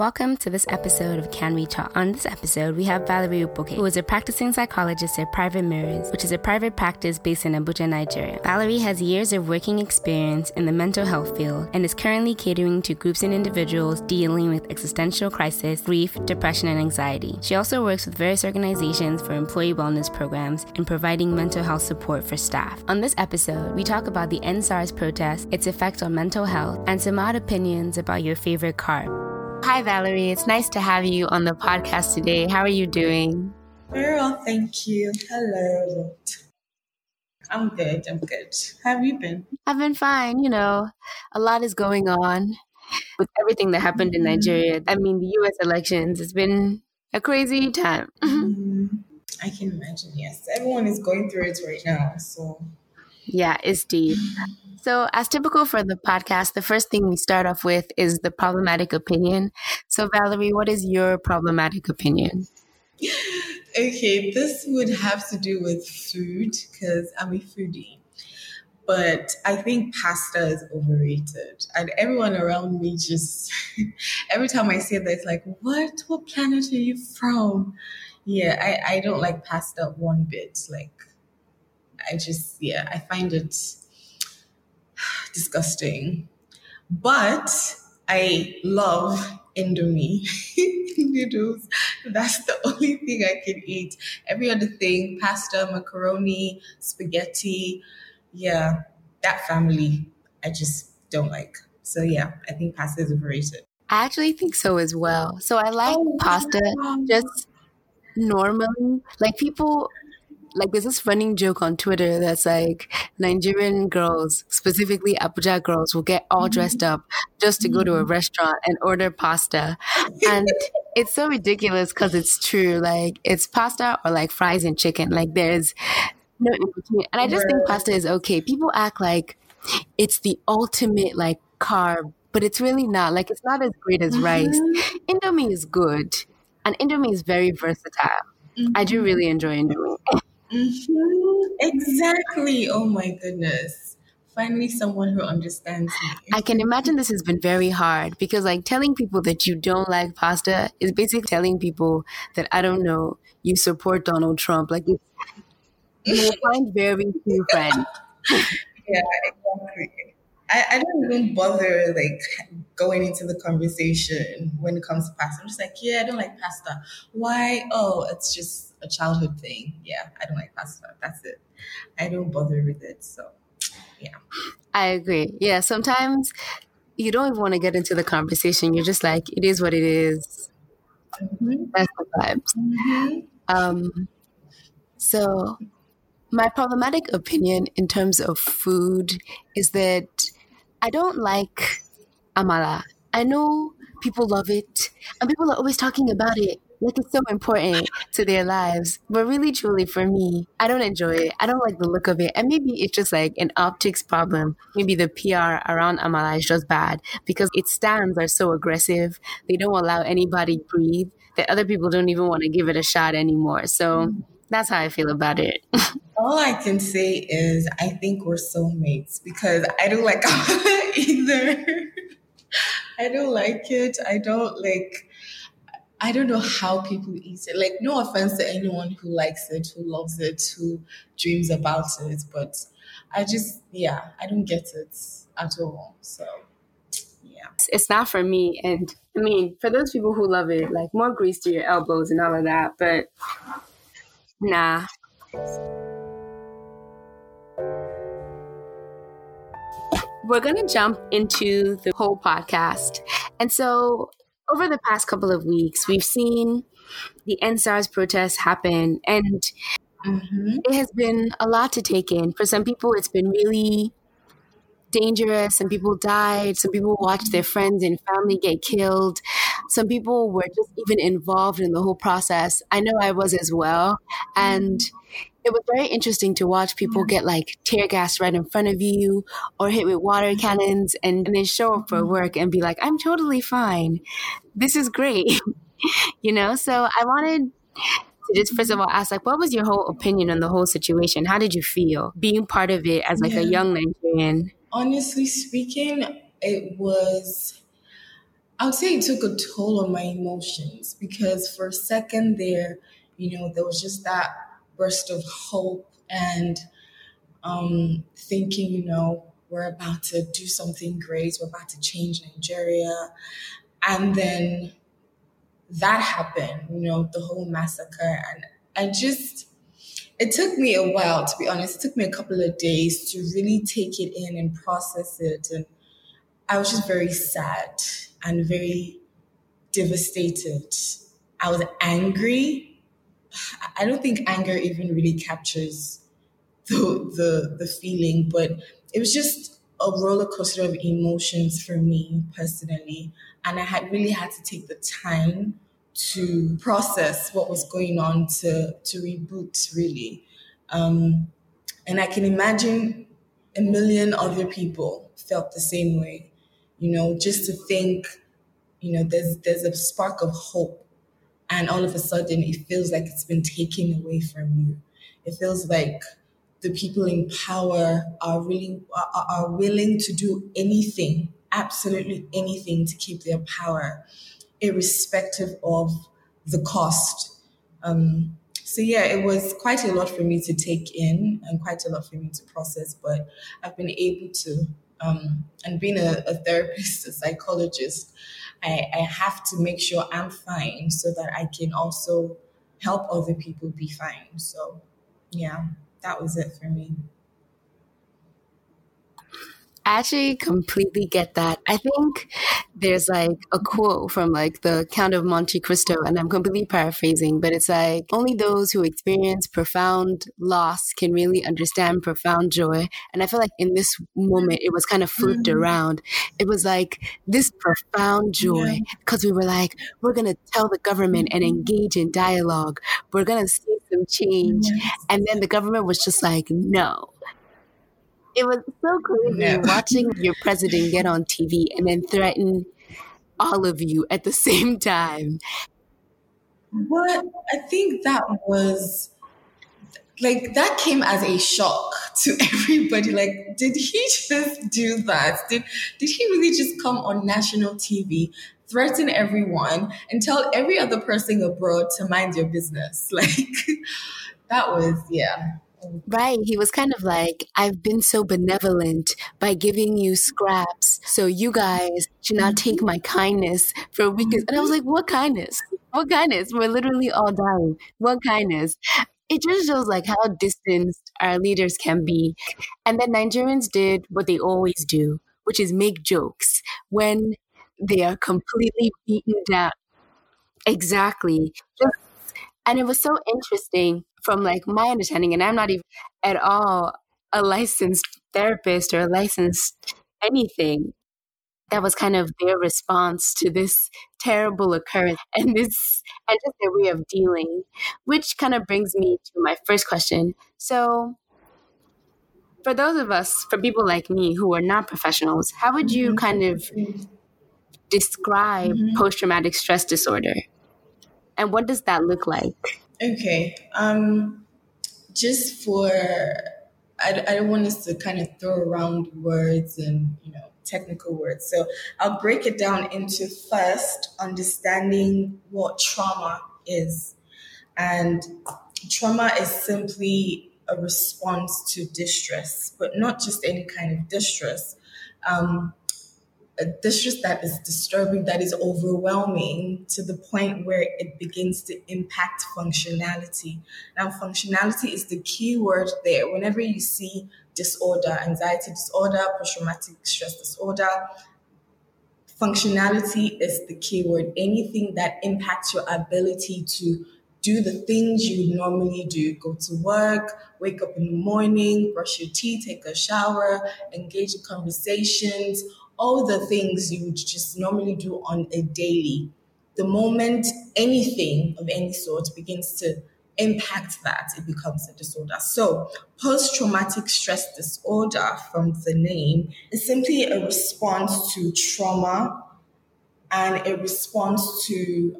Welcome to this episode of Can We Talk. On this episode, we have Valerie Upoke, who is a practicing psychologist at Private Mirrors, which is a private practice based in Abuja, Nigeria. Valerie has years of working experience in the mental health field and is currently catering to groups and individuals dealing with existential crisis, grief, depression, and anxiety. She also works with various organizations for employee wellness programs and providing mental health support for staff. On this episode, we talk about the EndSARS protest, its effect on mental health, and some odd opinions about your favorite carb. Hi, Valerie. It's nice to have you on the podcast today. How are you doing? Very well, thank you. Hello. I'm good. I'm good. How have you been? I've been fine. You know, a lot is going on with everything that happened in Nigeria. I mean, the US elections, it's been a crazy time. Mm-hmm. I can imagine, yes. Everyone is going through it right now. So, yeah, it's deep. So, as typical for the podcast, the first thing we start off with is the problematic opinion. So, Valerie, what is your problematic opinion? Okay, this would have to do with food because I'm a foodie. But I think pasta is overrated. And everyone around me just, every time I say that, it's like, what? What planet are you from? Yeah, I, I don't like pasta one bit. Like, I just, yeah, I find it disgusting. But I love Indomie noodles. That's the only thing I can eat. Every other thing, pasta, macaroni, spaghetti, yeah, that family, I just don't like. So yeah, I think pasta is overrated. I actually think so as well. So I like oh, pasta wow. just normally. Like people like there's this running joke on Twitter that's like Nigerian girls, specifically Abuja girls, will get all dressed up just to go to a restaurant and order pasta. And it's so ridiculous because it's true. Like it's pasta or like fries and chicken. Like there's no in between. And I just think pasta is okay. People act like it's the ultimate like carb, but it's really not. Like it's not as great as rice. Mm-hmm. Indomie is good. And Indomie is very versatile. Mm-hmm. I do really enjoy Indomie. Mm-hmm. Exactly. Oh my goodness. Finally, someone who understands me. I can imagine this has been very hard because, like, telling people that you don't like pasta is basically telling people that I don't know you support Donald Trump. Like, you find very few friends. yeah, exactly. I, I don't even bother like going into the conversation when it comes to pasta. I'm just like, yeah, I don't like pasta. Why? Oh, it's just a childhood thing. Yeah, I don't like pasta. That's it. I don't bother with it. So, yeah. I agree. Yeah, sometimes you don't even want to get into the conversation. You're just like, it is what it is. Mm-hmm. That's the vibes. Mm-hmm. Um, so, my problematic opinion in terms of food is that I don't like amala. I know people love it, and people are always talking about it like it's so important to their lives. But really, truly, for me, I don't enjoy it. I don't like the look of it. And maybe it's just like an optics problem. Maybe the PR around Amala is just bad because its stands are so aggressive. They don't allow anybody breathe that other people don't even want to give it a shot anymore. So mm-hmm. that's how I feel about it. All I can say is I think we're soulmates because I don't like Amala either. I don't like it. I don't like I don't know how people eat it. Like, no offense to anyone who likes it, who loves it, who dreams about it, but I just, yeah, I don't get it at all. So, yeah. It's not for me. And I mean, for those people who love it, like more grease to your elbows and all of that, but nah. We're going to jump into the whole podcast. And so over the past couple of weeks, we've seen the EndSARS protests happen, and mm-hmm. it has been a lot to take in. For some people, it's been really dangerous. Some people died. Some people watched their friends and family get killed. Some people were just even involved in the whole process. I know I was as well. And it was very interesting to watch people mm-hmm. get like tear gas right in front of you or hit with water mm-hmm. cannons and, and then show up for mm-hmm. work and be like, I'm totally fine. This is great. you know? So I wanted to just first of all ask like what was your whole opinion on the whole situation? How did you feel being part of it as like yeah. a young Nigerian? Honestly speaking, it was I would say it took a toll on my emotions because for a second there, you know, there was just that burst of hope and um, thinking, you know, we're about to do something great, we're about to change Nigeria. And then that happened, you know, the whole massacre. And I just, it took me a while, to be honest. It took me a couple of days to really take it in and process it. And I was just very sad and very devastated. I was angry. I don't think anger even really captures the, the, the feeling, but it was just a roller coaster of emotions for me personally. And I had really had to take the time to process what was going on to, to reboot, really. Um, and I can imagine a million other people felt the same way. You know, just to think, you know, there's there's a spark of hope, and all of a sudden it feels like it's been taken away from you. It feels like the people in power are really are, willing to do anything, absolutely anything, to keep their power, irrespective of the cost. Um, so yeah, it was quite a lot for me to take in and quite a lot for me to process. But I've been able to, um, and being a, a, therapist, a psychologist, I, I have to make sure I'm fine so that I can also help other people be fine. So yeah that was it for me. I actually completely get that. I think there's like a quote from like the Count of Monte Cristo, and I'm completely paraphrasing, but it's like only those who experience profound loss can really understand profound joy. And I feel like in this moment, it was kind of flipped mm-hmm. around. It was like this profound joy because yeah. we were like, we're going to tell the government and engage in dialogue. We're going to see some change. Yes. And then the government was just like, no it was so crazy watching your president get on TV and then threaten all of you at the same time. What I think that was like that came as a shock to everybody. Like, did he just do that? Did did he really just come on national TV, threaten everyone, and tell every other person abroad to mind your business? Like that was yeah. Right. He was kind of like, I've been so benevolent by giving you scraps. So you guys should not take mm-hmm. my kindness for weakness. And I was like, what kindness? What kindness? We're literally all dying. What kindness? It just shows like how distanced our leaders can be. And then Nigerians did what they always do, which is make jokes when they are completely beaten down. Exactly. And it was so interesting from like my understanding, and I'm not even at all a licensed therapist or a licensed anything. That was kind of their response to this terrible occurrence and this and just their way of dealing, which kind of brings me to my first question. So for those of us, for people like me who are not professionals, how would you mm-hmm. kind of describe mm-hmm. post traumatic stress disorder? And what does that look like? Okay. Um, just for, I, I don't want us to kind of throw around words and, you know, technical words. So I'll break it down into first understanding what trauma is. And trauma is simply a response to distress, but not just any kind of distress. Um, distress that is disturbing, that is overwhelming to the point where it begins to impact functionality. Now, functionality is the key word there. Whenever you see disorder, anxiety disorder, post traumatic stress disorder, functionality is the key word. Anything that impacts your ability to do the things you normally do go to work, wake up in the morning, brush your teeth, take a shower, engage in conversations all the things you would just normally do on a daily, the moment anything of any sort begins to impact that, it becomes a disorder. So, post traumatic stress disorder, from the name, is simply a response to trauma and a response to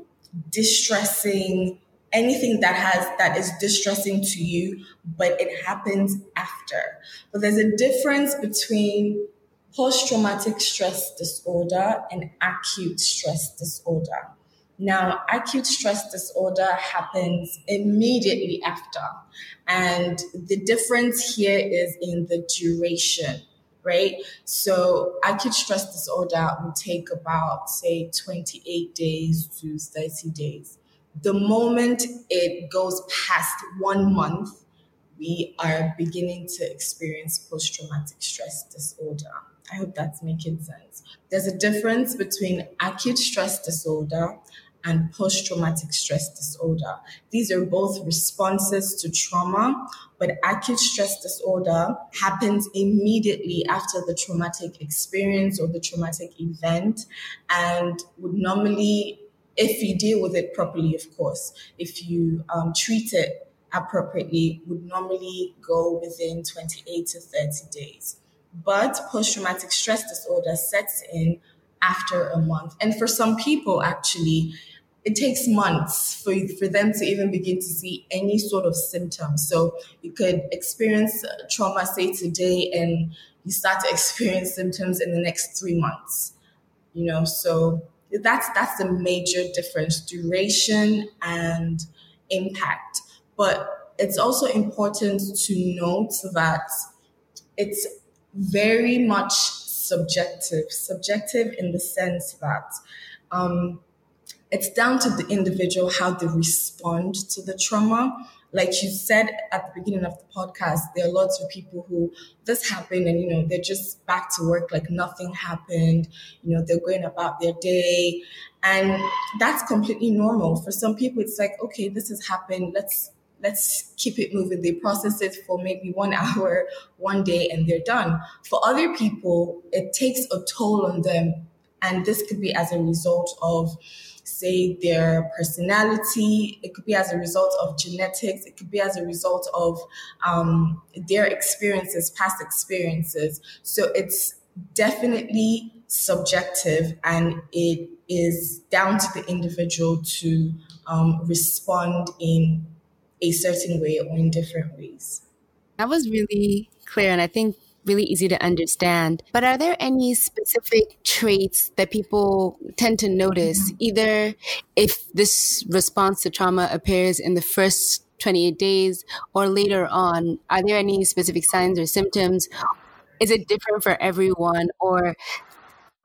distressing anything that has that is distressing to you but it happens after but there's a difference between post traumatic stress disorder and acute stress disorder. Now, acute stress disorder happens immediately after. And the difference here is in the duration, right? So, acute stress disorder will take about, say, 28 days to 30 days. The moment it goes past one month, we are beginning to experience post traumatic stress disorder. I hope that's making sense. There's a difference between acute stress disorder and post traumatic stress disorder. These are both responses to trauma, but acute stress disorder happens immediately after the traumatic experience or the traumatic event and would normally, if you deal with it properly, of course, if you um, treat it appropriately, would normally go within 28 to 30 days. But post traumatic stress disorder sets in after a month. And for some people, actually, it takes months for, for them to even begin to see any sort of symptoms. So you could experience trauma, say today, and you start to experience symptoms in the next three months. You know, so that's that's the major difference: duration and impact. But it's also important to note that it's very much subjective. Subjective in the sense that um, it's down to the individual how they respond to the trauma. Like you said at the beginning of the podcast, there are lots of people who this happened and you know they're just back to work like nothing happened. You know they're going about their day, and that's completely normal. For some people, it's like okay, this has happened. Let's let's keep it moving. They process it for maybe one hour, one day, and they're done. For other people, it takes a toll on them. And this could be as a result of say their personality it could be as a result of genetics it could be as a result of um, their experiences past experiences so it's definitely subjective and it is down to the individual to um, respond in a certain way or in different ways that was really clear and i think really easy to understand. But are there any specific traits that people tend to notice, mm-hmm. either if this response to trauma appears in the first 28 days or later on? Are there any specific signs or symptoms? Is it different for everyone or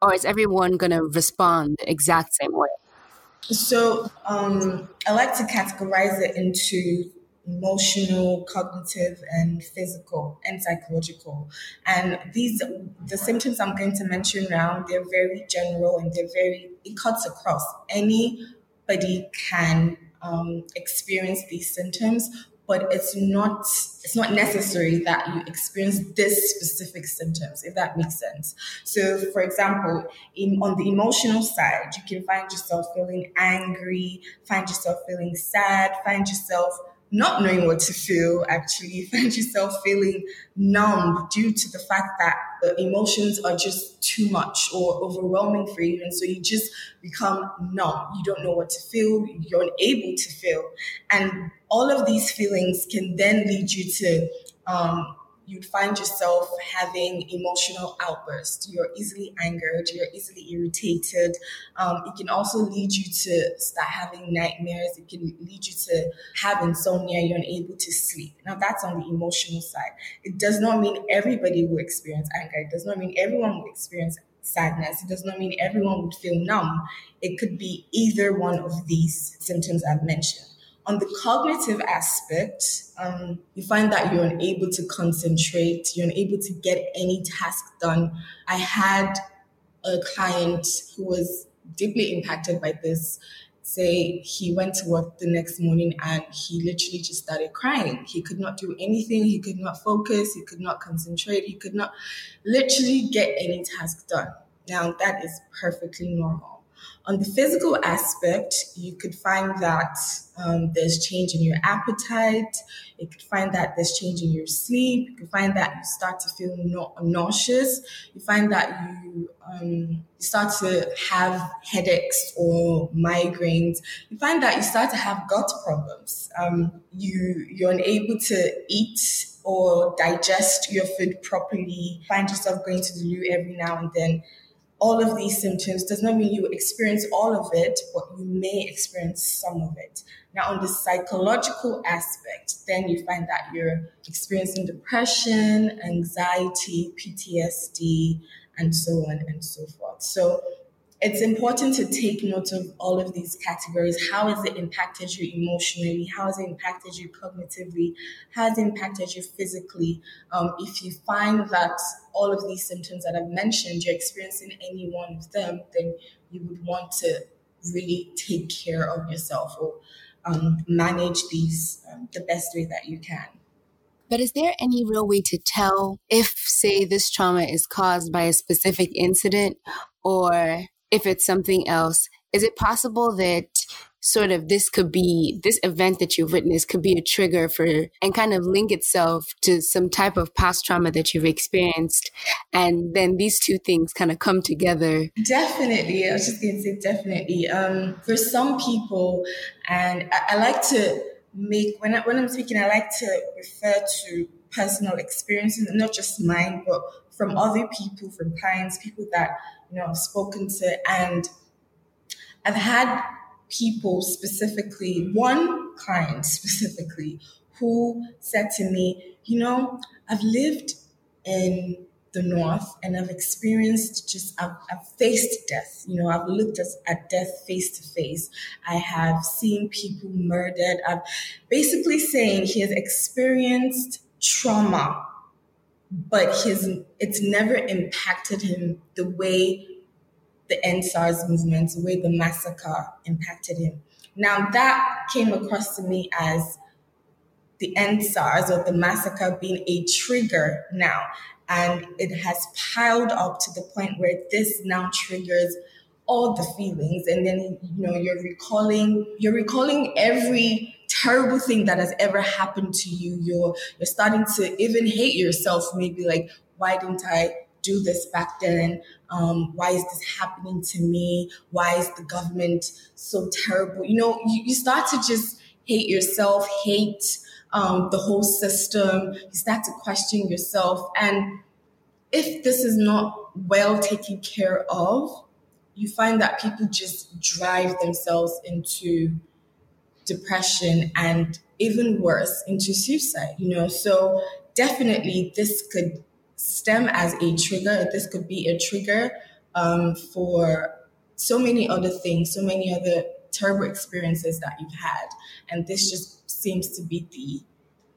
or is everyone going to respond the exact same way? So um, I like to categorize it into emotional, cognitive, and physical and psychological. And these, the symptoms I'm going to mention now, they're very general and they're very, it cuts across. Anybody can um, experience these symptoms, but it's not it's not necessary that you experience this specific symptoms if that makes sense. So for example in, on the emotional side you can find yourself feeling angry find yourself feeling sad find yourself not knowing what to feel, actually, You find yourself feeling numb due to the fact that the emotions are just too much or overwhelming for you. And so you just become numb. You don't know what to feel, you're unable to feel. And all of these feelings can then lead you to um, you'd find yourself having emotional outbursts. You're easily angered, you're easily irritated. Um, it can also lead you to start having nightmares. It can lead you to have insomnia. You're unable to sleep. Now, that's on the emotional side. It does not mean everybody will experience anger. It does not mean everyone will experience sadness. It does not mean everyone would feel numb. It could be either one of these symptoms I've mentioned. On the cognitive aspect, um, you find that you're unable to concentrate, you're unable to get any task done. I had a client who was deeply impacted by this say he went to work the next morning and he literally just started crying. He could not do anything, he could not focus, he could not concentrate, he could not literally get any task done. Now, that is perfectly normal. On the physical aspect, you could find that um, there's change in your appetite. You could find that there's change in your sleep. You could find that you start to feel no- nauseous. You find that you, um, start to have headaches or migraines. You find that you start to have gut problems. Um, you you're unable to eat or digest your food properly, find yourself going to the loo every now and then, all of these symptoms does not mean you experience all of it, but you may experience some of it. Now, on the psychological aspect, then you find that you're experiencing depression, anxiety, PTSD, and so on and so forth. So, it's important to take note of all of these categories. How has it impacted you emotionally? How has it impacted you cognitively? How has it impacted you physically? Um, if you find that all of these symptoms that I've mentioned, you're experiencing any one of them, then you would want to really take care of yourself or um, manage these um, the best way that you can. But is there any real way to tell if, say, this trauma is caused by a specific incident or if it's something else, is it possible that sort of this could be this event that you've witnessed could be a trigger for and kind of link itself to some type of past trauma that you've experienced? And then these two things kind of come together. Definitely. I was just going to say definitely. Um, for some people and I, I like to make when, I, when i'm speaking i like to refer to personal experiences not just mine but from other people from clients people that you know, I've spoken to, and I've had people specifically, one client specifically, who said to me, you know, I've lived in the north and I've experienced just I've, I've, faced death. You know, I've looked at, at death face to face. I have seen people murdered. I've basically saying he has experienced trauma but his it's never impacted him the way the EndSARS movement, the way the massacre impacted him. Now that came across to me as the EndSARS or the massacre being a trigger now. And it has piled up to the point where this now triggers all the feelings. And then, you know, you're recalling, you're recalling every terrible thing that has ever happened to you. You're you're starting to even hate yourself. Maybe like, why didn't I do this back then? Um, why is this happening to me? Why is the government so terrible? You know, you, you start to just hate yourself, hate um, the whole system. You start to question yourself. And if this is not well taken care of, you find that people just drive themselves into depression and even worse into suicide you know? So definitely this could stem as a trigger. This could be a trigger um, for so many other things so many other terrible experiences that you've had. And this just seems to be the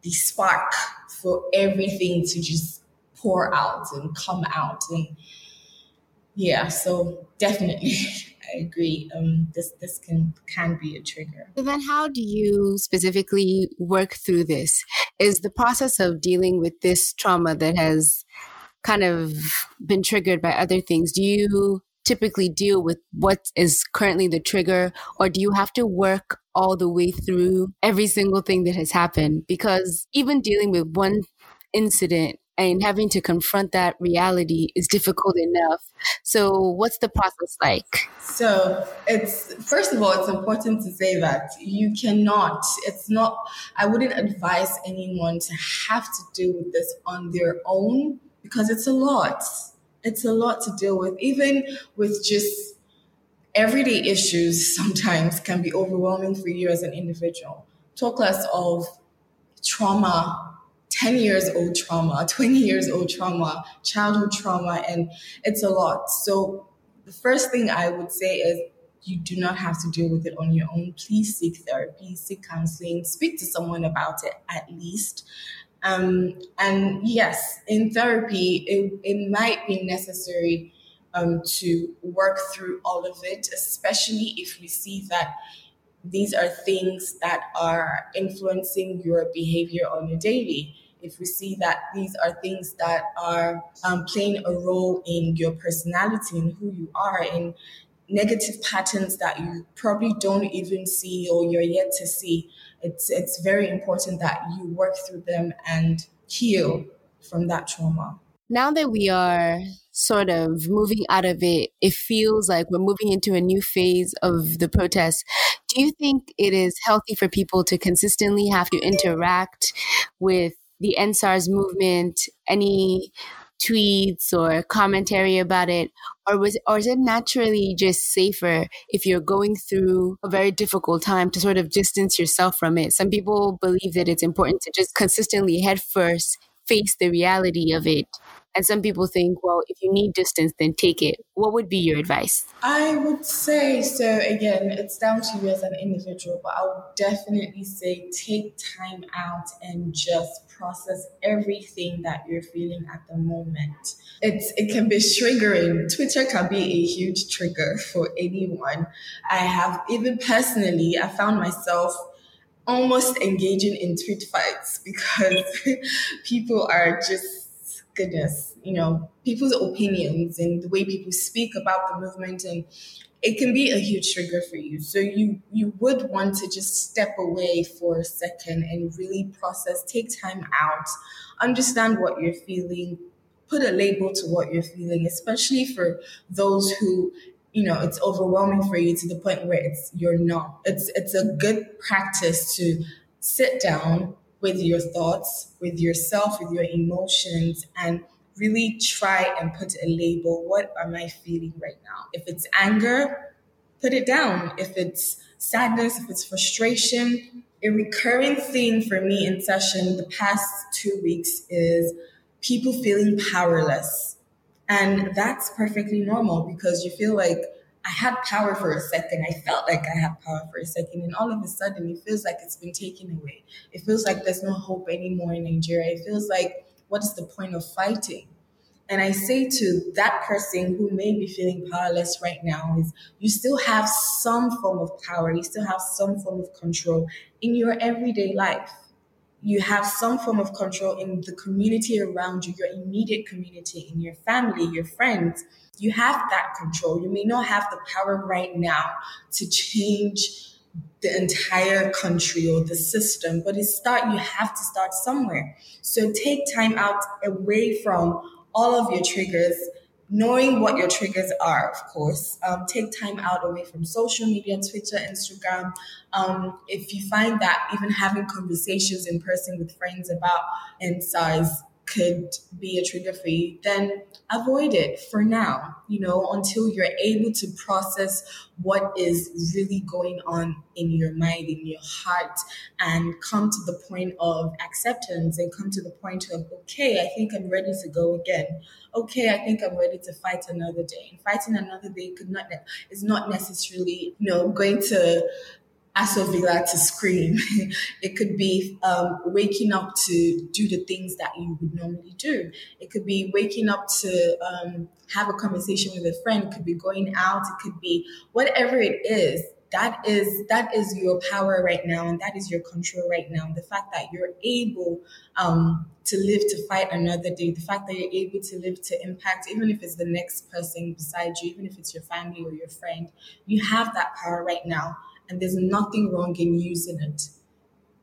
the spark for everything to just pour out and come out and yeah so definitely I agree. Um, this this can can be a trigger. So then, how do you specifically work through this? Is the process of dealing with this trauma that has kind of been triggered by other things? Do you typically deal with what is currently the trigger, or do you have to work all the way through every single thing that has happened? Because even dealing with one incident and having to confront that reality is difficult enough. So, what's the process like? So, it's first of all, it's important to say that you cannot, it's not, I wouldn't advise anyone to have to deal with this on their own because it's a lot. It's a lot to deal with, even with just everyday issues sometimes can be overwhelming for you as an individual. Talk less of trauma 10 years old trauma, 20 years old trauma, childhood trauma, and it's a lot. So, the first thing I would say is you do not have to deal with it on your own. Please seek therapy, seek counseling, speak to someone about it at least. Um, and yes, in therapy, it, it might be necessary um, to work through all of it, especially if we see that these are things that are influencing your behavior on a daily if we see that these are things that are um, playing a role in your personality and who you are, in negative patterns that you probably don't even see or you're yet to see, it's it's very important that you work through them and heal from that trauma. Now that we are sort of moving out of it, it feels like we're moving into a new phase of the protest. Do you think it is healthy for people to consistently have to interact with the EndSARS movement, any tweets or commentary about it? Or was or is it naturally just safer if you're going through a very difficult time to sort of distance yourself from it? Some people believe that it's important to just consistently head first face the reality of it and some people think, well, if you need distance, then take it. What would be your advice? I would say, so again, it's down to you as an individual, but I would definitely say take time out and just process everything that you're feeling at the moment. It's it can be triggering. Twitter can be a huge trigger for anyone. I have even personally, I found myself almost engaging in tweet fights because people are just goodness, you know, people's opinions and the way people speak about the movement and it can be a huge trigger for you. So you you would want to just step away for a second and really process, take time out, understand what you're feeling, put a label to what you're feeling, especially for those who you know it's overwhelming for you to the point where it's you're not. It's it's a good practice to sit down, with your thoughts, with yourself, with your emotions, and really try and put a label. What am I feeling right now? If it's anger, put it down. If it's sadness, if it's frustration, a recurring theme for me in session the past two weeks is people feeling powerless. And that's perfectly normal because you feel like I had power for a second. I felt like I had power for a second. And all of a sudden, it feels like it's been taken away. It feels like there's no hope anymore in Nigeria. It feels like, what is the point of fighting? And I say to that person who may be feeling powerless right now is you still have some form of power. You still have some form of control in your everyday life. You have some form of control in the community around you, your immediate community, in your family, your friends you have that control. You may not have the power right now to change the entire country or the system, but it start you have to start somewhere. So take time out away from all of your triggers, knowing what your triggers are, of course. Um, take time out away from social media, Twitter, Instagram. Um, if you find that even having conversations in person with friends about EndSARS could be a trigger for you, then avoid it for now, you know, until you're able to process what is really going on in your mind, in your heart, and come to the point of acceptance and come to the point of, okay, I think I'm ready to go again. Okay, I think I'm ready to fight another day. And fighting another day could not is not necessarily, you know, going to Aso Villa to scream. it could be um, waking up to do the things that you would normally do. It could be waking up to um, have a conversation with a friend. It could be going out. It could be whatever it is. That is that is your power right now, and that is your control right now. The fact that you're able um, to live to fight another day, the fact that you're able to live to impact, even if it's the next person beside you, even if it's your family or your friend, you have that power right now and there's nothing wrong in using it.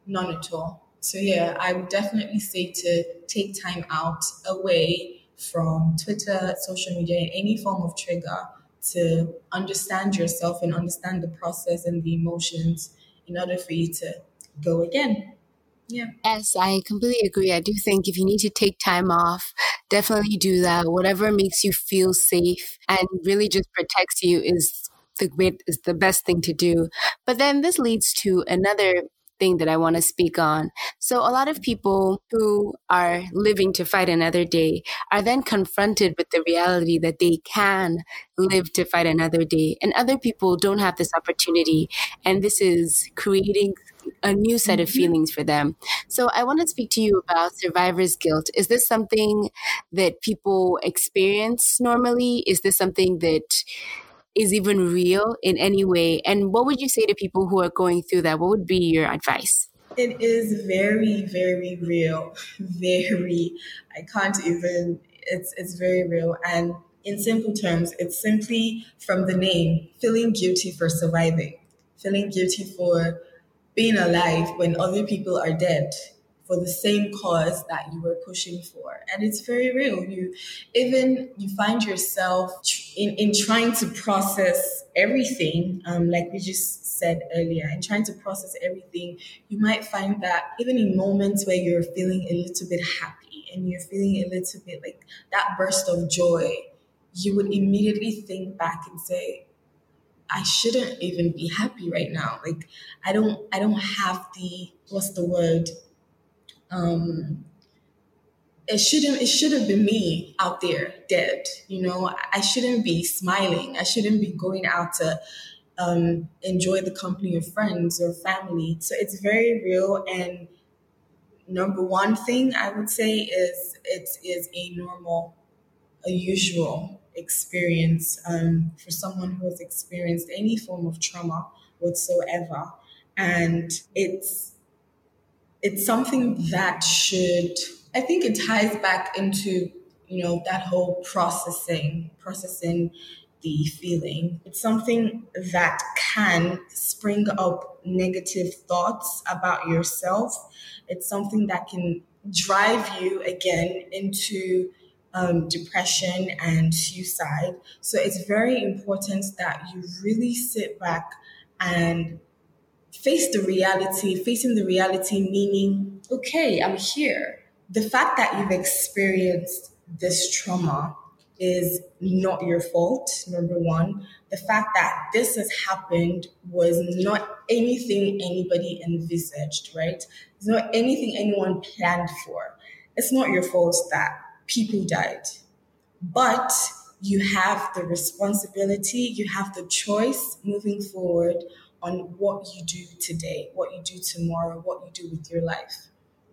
None at all. So yeah, I would definitely say to take time out away from Twitter, social media, any form of trigger to understand yourself and understand the process and the emotions in order for you to go again. Yeah. Yes, I completely agree. I do think if you need to take time off, definitely do that. Whatever makes you feel safe and really just protects you is the great is the best thing to do. But then this leads to another thing that I want to speak on. So a lot of people who are living to fight another day are then confronted with the reality that they can live to fight another day and other people don't have this opportunity and this is creating a new set of mm-hmm. feelings for them. So I want to speak to you about survivor's guilt. Is this something that people experience normally? Is this something that is even real in any way? And what would you say to people who are going through that? What would be your advice? It is very, very real. Very. I can't even, it's, it's very real. And in simple terms, it's simply from the name feeling guilty for surviving, feeling guilty for being alive when other people are dead, for the same cause that you were pushing for and it's very real you even you find yourself in, in trying to process everything um, like we just said earlier and trying to process everything you might find that even in moments where you're feeling a little bit happy and you're feeling a little bit like that burst of joy you would immediately think back and say I shouldn't even be happy right now. Like I don't I don't have the what's the word? Um it shouldn't it should have been me out there dead. You know, I shouldn't be smiling. I shouldn't be going out to um, enjoy the company of friends or family. So it's very real. And number one thing I would say is it is a normal, a usual experience um, for someone who has experienced any form of trauma whatsoever. And it's it's something that should I think it ties back into, you know, that whole processing, processing the feeling. It's something that can spring up negative thoughts about yourself. It's something that can drive you again into um, depression and suicide. So it's very important that you really sit back and face the reality, facing the reality, meaning, okay, I'm here. The fact that you've experienced this trauma is not your fault, number one. The fact that this has happened was not anything anybody envisaged, right? It's not anything anyone planned for. It's not your fault that people died. But you have the responsibility, you have the choice moving forward on what you do today, what you do tomorrow, what you do with your life,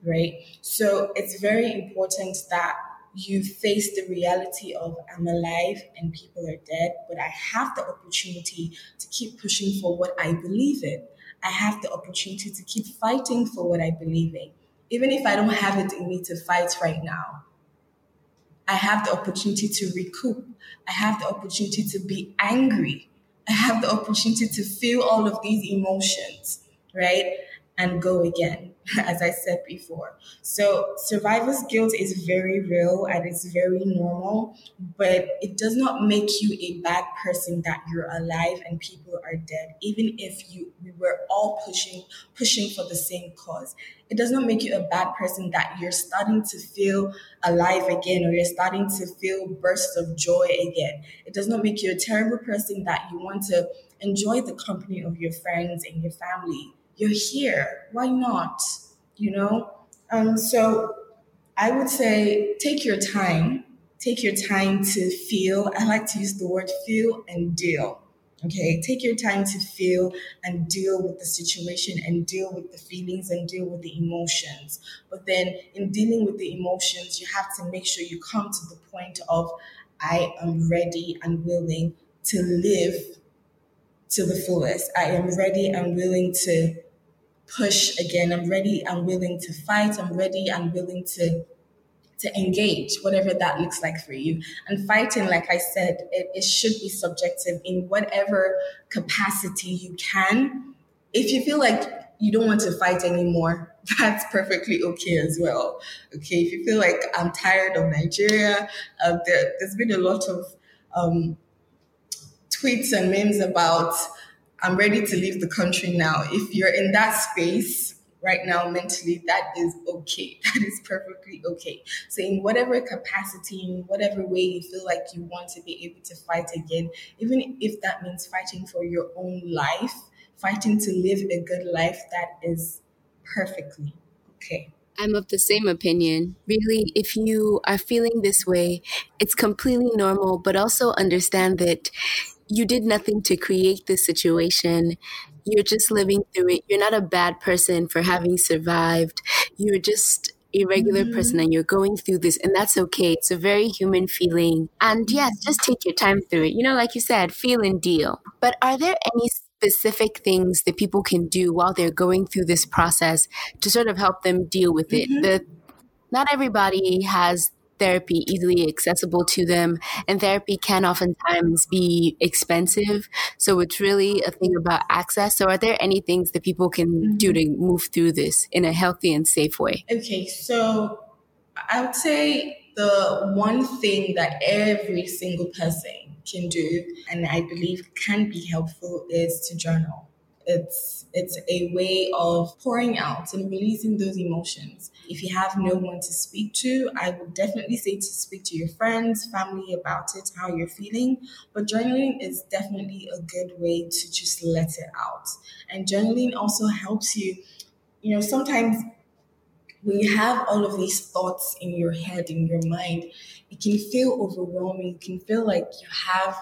right? So it's very important that you face the reality of I'm alive and people are dead, but I have the opportunity to keep pushing for what I believe in. I have the opportunity to keep fighting for what I believe in. Even if I don't have it in me to fight right now, I have the opportunity to recoup. I have the opportunity to be angry. I have the opportunity to feel all of these emotions, right? And go again. as I said before. So survivor's guilt is very real and it's very normal, but it does not make you a bad person that you're alive and people are dead. Even if you we were all pushing pushing for the same cause. It does not make you a bad person that you're starting to feel alive again or you're starting to feel bursts of joy again. It does not make you a terrible person that you want to enjoy the company of your friends and your family you're here. Why not? You know? Um, so I would say take your time. Take your time to feel. I like to use the word feel and deal. Okay, take your time to feel and deal with the situation and deal with the feelings and deal with the emotions. But then, in dealing with the emotions, you have to make sure you come to the point of, I am ready and willing to live to the fullest. I am ready and willing to push again. I'm ready and willing to fight. I'm ready and willing to to engage, whatever that looks like for you. And fighting, like I said, it, it should be subjective in whatever capacity you can. If you feel like you don't want to fight anymore, that's perfectly okay as well. Okay, if you feel like I'm tired of Nigeria, uh, there, has been a lot of um, tweets and memes about I'm ready to leave the country now. If you're in that space right now mentally, that is okay. That is perfectly okay. So, in whatever capacity, in whatever way you feel like you want to be able to fight again, even if that means fighting for your own life, fighting to live a good life, that is perfectly okay. I'm of the same opinion. Really, if you are feeling this way, it's completely normal, but also understand that you did nothing to create this situation. You're just living through it. You're not a bad person for having survived. You're just a regular mm-hmm. person and you're going through this and that's okay. It's a very human feeling. And yes, just take your time through it. You know, like you said, feel and deal. But are there any specific things that people can do while they're going through this process to sort of help them deal with it? Mm-hmm. The not everybody has therapy easily accessible to them. And therapy can oftentimes be expensive. So it's really a thing about access. So, are there any things that people can mm-hmm. do to move through this in a healthy and safe way? Okay. So, I would say the one thing that every single person can do, and I believe can be helpful, is to journal. It's it's a way of pouring out and releasing those emotions. If you have no one to speak to, I would definitely say to speak to your friends, family about it, how you're feeling. But journaling is definitely a good way to just let it out. And journaling also helps you, you know, sometimes when you have all of these thoughts in your head, in your mind, it can feel overwhelming. It can feel like you have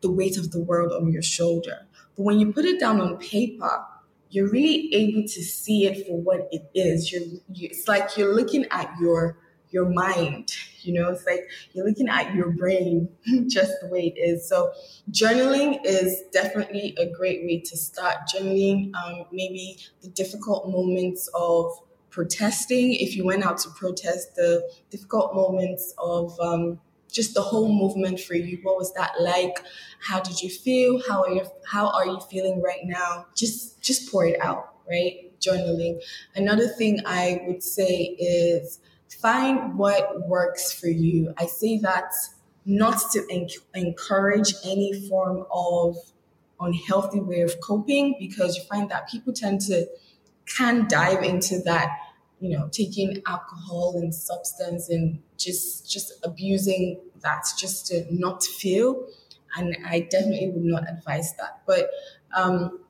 the weight of the world on your shoulder. But when you put it down on paper, you're really able to see it for what it is. You're, you, it's like you're looking at your your mind. You know, it's like you're looking at your brain just the way it is. So journaling is definitely a great way to start. Journaling, um, maybe the difficult moments of protesting, if you went out to protest, the difficult moments of um, just the whole movement for you. What was that like? How did you feel? How are you how are you feeling right now? Just just pour it out, right? Journaling. Another thing I would say is find what works for you. I say that not to en- encourage any form of unhealthy way of coping because you find that people tend to can dive into that you know taking alcohol and substance and just just abusing that just to not feel and i definitely would not advise that but um,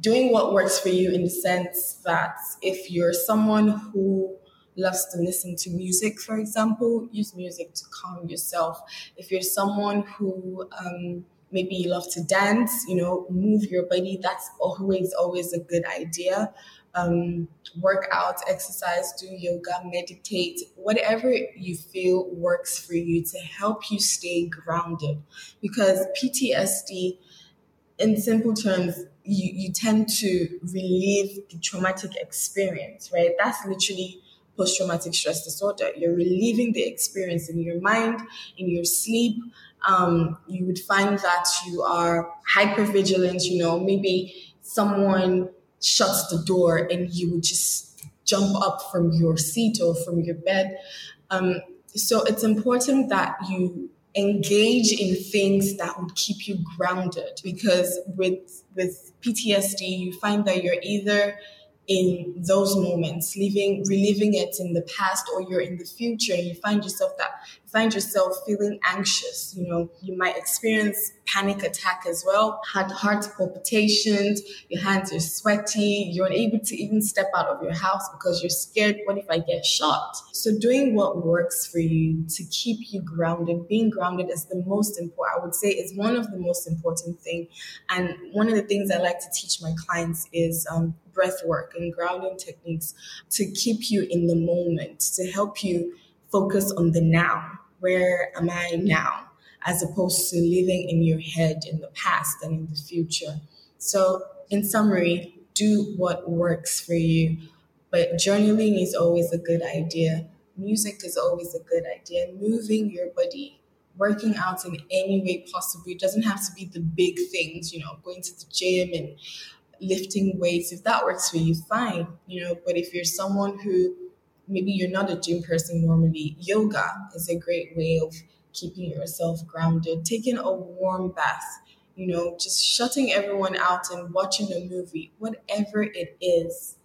doing what works for you in the sense that if you're someone who loves to listen to music for example use music to calm yourself if you're someone who um, maybe you love to dance, you know, move your body. That's always, always a good idea. Um, work out, exercise, do yoga, meditate, whatever you feel works for you to help you stay grounded. Because PTSD, in simple terms, you, you tend to relieve the traumatic experience, right? That's literally post traumatic stress disorder. You're relieving the experience in your mind, in your sleep, um, you would find that you are hyper vigilant. You know, maybe someone shuts the door and you would just jump up from your seat or from your bed. Um, so it's important that you engage in things that would keep you grounded because with with PTSD you find that you're either in those moments, living, reliving it in the past, or you're in the future, and you find yourself that find yourself feeling anxious. You know, you might experience panic attack as well, had heart palpitations, your hands are sweaty, you're unable to even step out of your house because you're scared. What if I get shot? So, doing what works for you to keep you grounded, being grounded is the most important. I would say is one of the most important thing, and one of the things I like to teach my clients is um, breath work and grounding techniques to keep you in the moment, to help you focus on the now. Where am I now? As opposed to living in your head in the past and in the future. So, in summary, do what works for you. But journaling is always a good idea. Music is always a good idea. Moving your body, working out in any way possible. It doesn't have to be the big things, you know, going to the gym and lifting weights, if that works for you, fine, you know. But if you're someone who maybe you're not a gym person normally, yoga is a great way of keeping yourself grounded. Taking a warm bath, you know, just shutting everyone out and watching a movie, whatever it is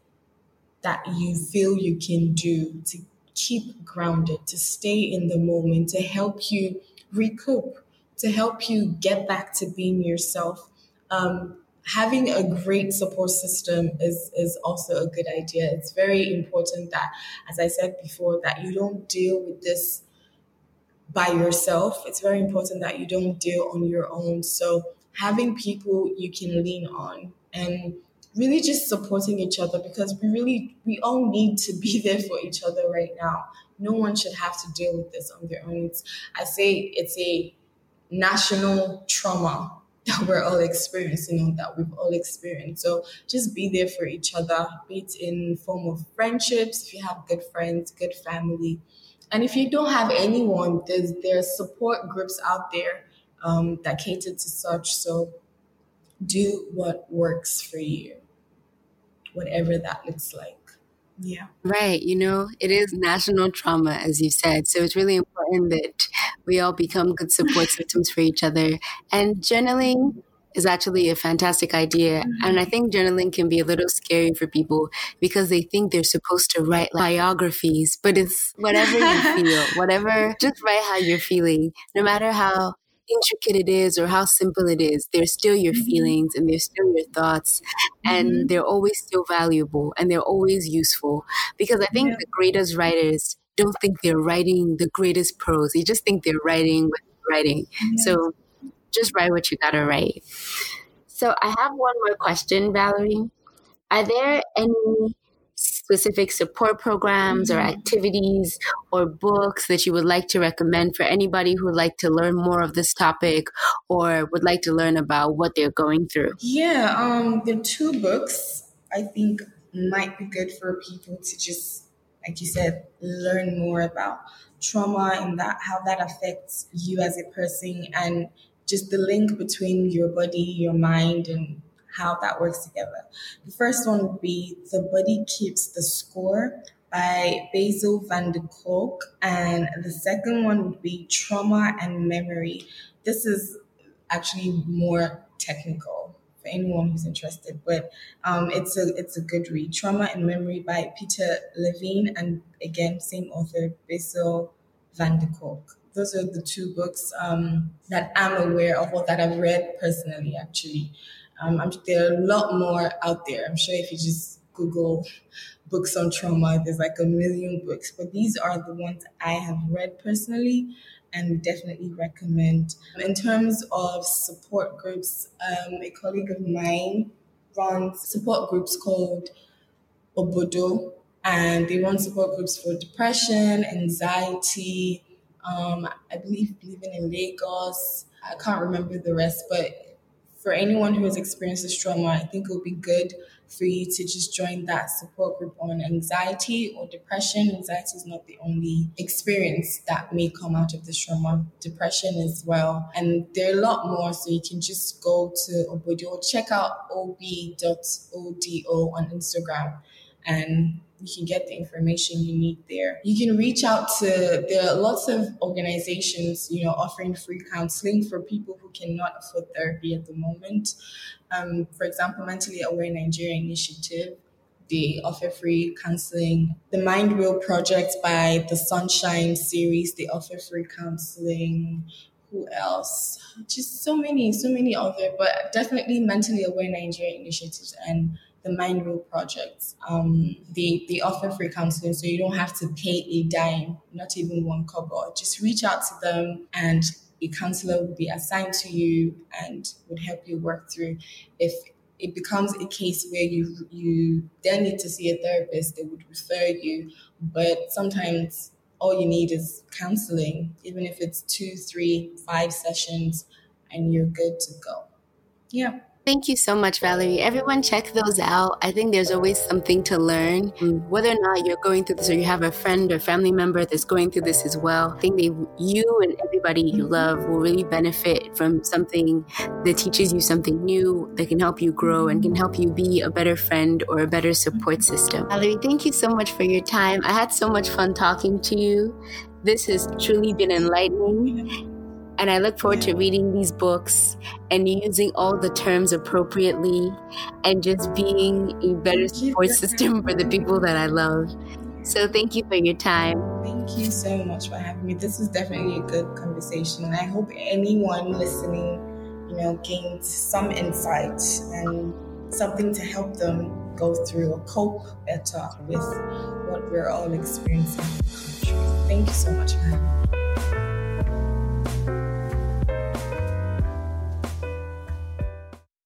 that you feel you can do to keep grounded, to stay in the moment, to help you recoup, to help you get back to being yourself. Um, having a great support system is is also a good idea. It's very important that, as I said before, that you don't deal with this by yourself. It's very important that you don't deal on your own. So having people you can lean on and really just supporting each other because we really we all need to be there for each other right now. No one should have to deal with this on their own. It's, I say it's a national trauma that we're all experiencing or that we've all experienced. So just be there for each other, be it in form of friendships, if you have good friends, good family. And if you don't have anyone, there's there's support groups out there um, that cater to such. So do what works for you, whatever that looks like. Yeah. Right. You know, it is national trauma, as you said. So it's really important that we all become good support systems for each other. And journaling is actually a fantastic idea. Mm-hmm. And I think journaling can be a little scary for people because they think they're supposed to write like biographies, but it's whatever you feel, whatever, just write how you're feeling, no matter how intricate it is or how simple it is, they're still your mm-hmm. feelings and they're still your thoughts and mm-hmm. they're always still valuable and they're always useful. Because I think yeah. the greatest writers don't think they're writing the greatest prose. They just think they're writing writing. So just write what you gotta write. So I have one more question, Valerie. Are there any specific support programs or mm-hmm. activities or books that you would like to recommend for anybody who would like to learn more of this topic or would like to learn about what they're going through? Yeah, um, the two books I think might be good for people to just, like you said, learn more about trauma and that how that affects you as a person and just the link between your body, your mind, and how that works together. The first one would be The Body Keeps the Score by Bessel van der Kolk. And the second one would be Trauma and Memory. This is actually more technical for anyone who's interested, but um, it's a it's a good read. Trauma and Memory by Peter Levine, and again, same author, Bessel van der Kolk those are the two books um, that I'm aware of or that I've read personally, actually. Um, there are a lot more out there. I'm sure if you just Google books on trauma, there's like a million books, but these are the ones I have read personally and definitely recommend. In terms of support groups, um, a colleague of mine runs support groups called Obodo, and they run support groups for depression, anxiety, um, I believe living in Lagos. I can't remember the rest, but for anyone who has experienced this trauma, I think it would be good for you to just join that support group on anxiety or depression. Anxiety is not the only experience that may come out of this trauma, depression as well. And there are a lot more, so you can just go to Obodo or check out ob.odo on Instagram and you can get the information you need there. You can reach out to, there are lots of organizations, you know, offering free counseling for people who cannot afford therapy at the moment. Um, for example, Mentally Aware Nigeria Initiative, they offer free counseling. The Mind Wheel Project by the Sunshine series, they offer free counseling. Who else? Just so many, so many other, but definitely Mentally Aware Nigeria initiatives and the Mind Wheel projects. Um, they, they offer free counseling, so you don't have to pay a dime, not even one kobo. Just reach out to them, and a counselor will be assigned to you and would help you work through. If it becomes a case where you you then need to see a therapist, they would refer you. But sometimes all you need is counseling, even if it's two, three, five sessions, and you're good to go. Yeah. Thank you so much, Valerie. Everyone, check those out. I think there's always something to learn. Mm, whether or not you're going through this or you have a friend or family member that's going through this as well, I think they, you and everybody you mm-hmm. love will really benefit from something that teaches you something new that can help you grow and can help you be a better friend or a better support mm-hmm. system. Valerie, thank you so much for your time. I had so much fun talking to you. This has truly been enlightening. And I look forward to reading these books and using all the terms appropriately and just being a better support system for the people that I love. So thank you for your time. Thank you so much for having me. This was definitely a good conversation. And I hope anyone listening, you know, gained some insight and something to help them go through or cope better with what we're all experiencing in the country. Thank you so much for having me.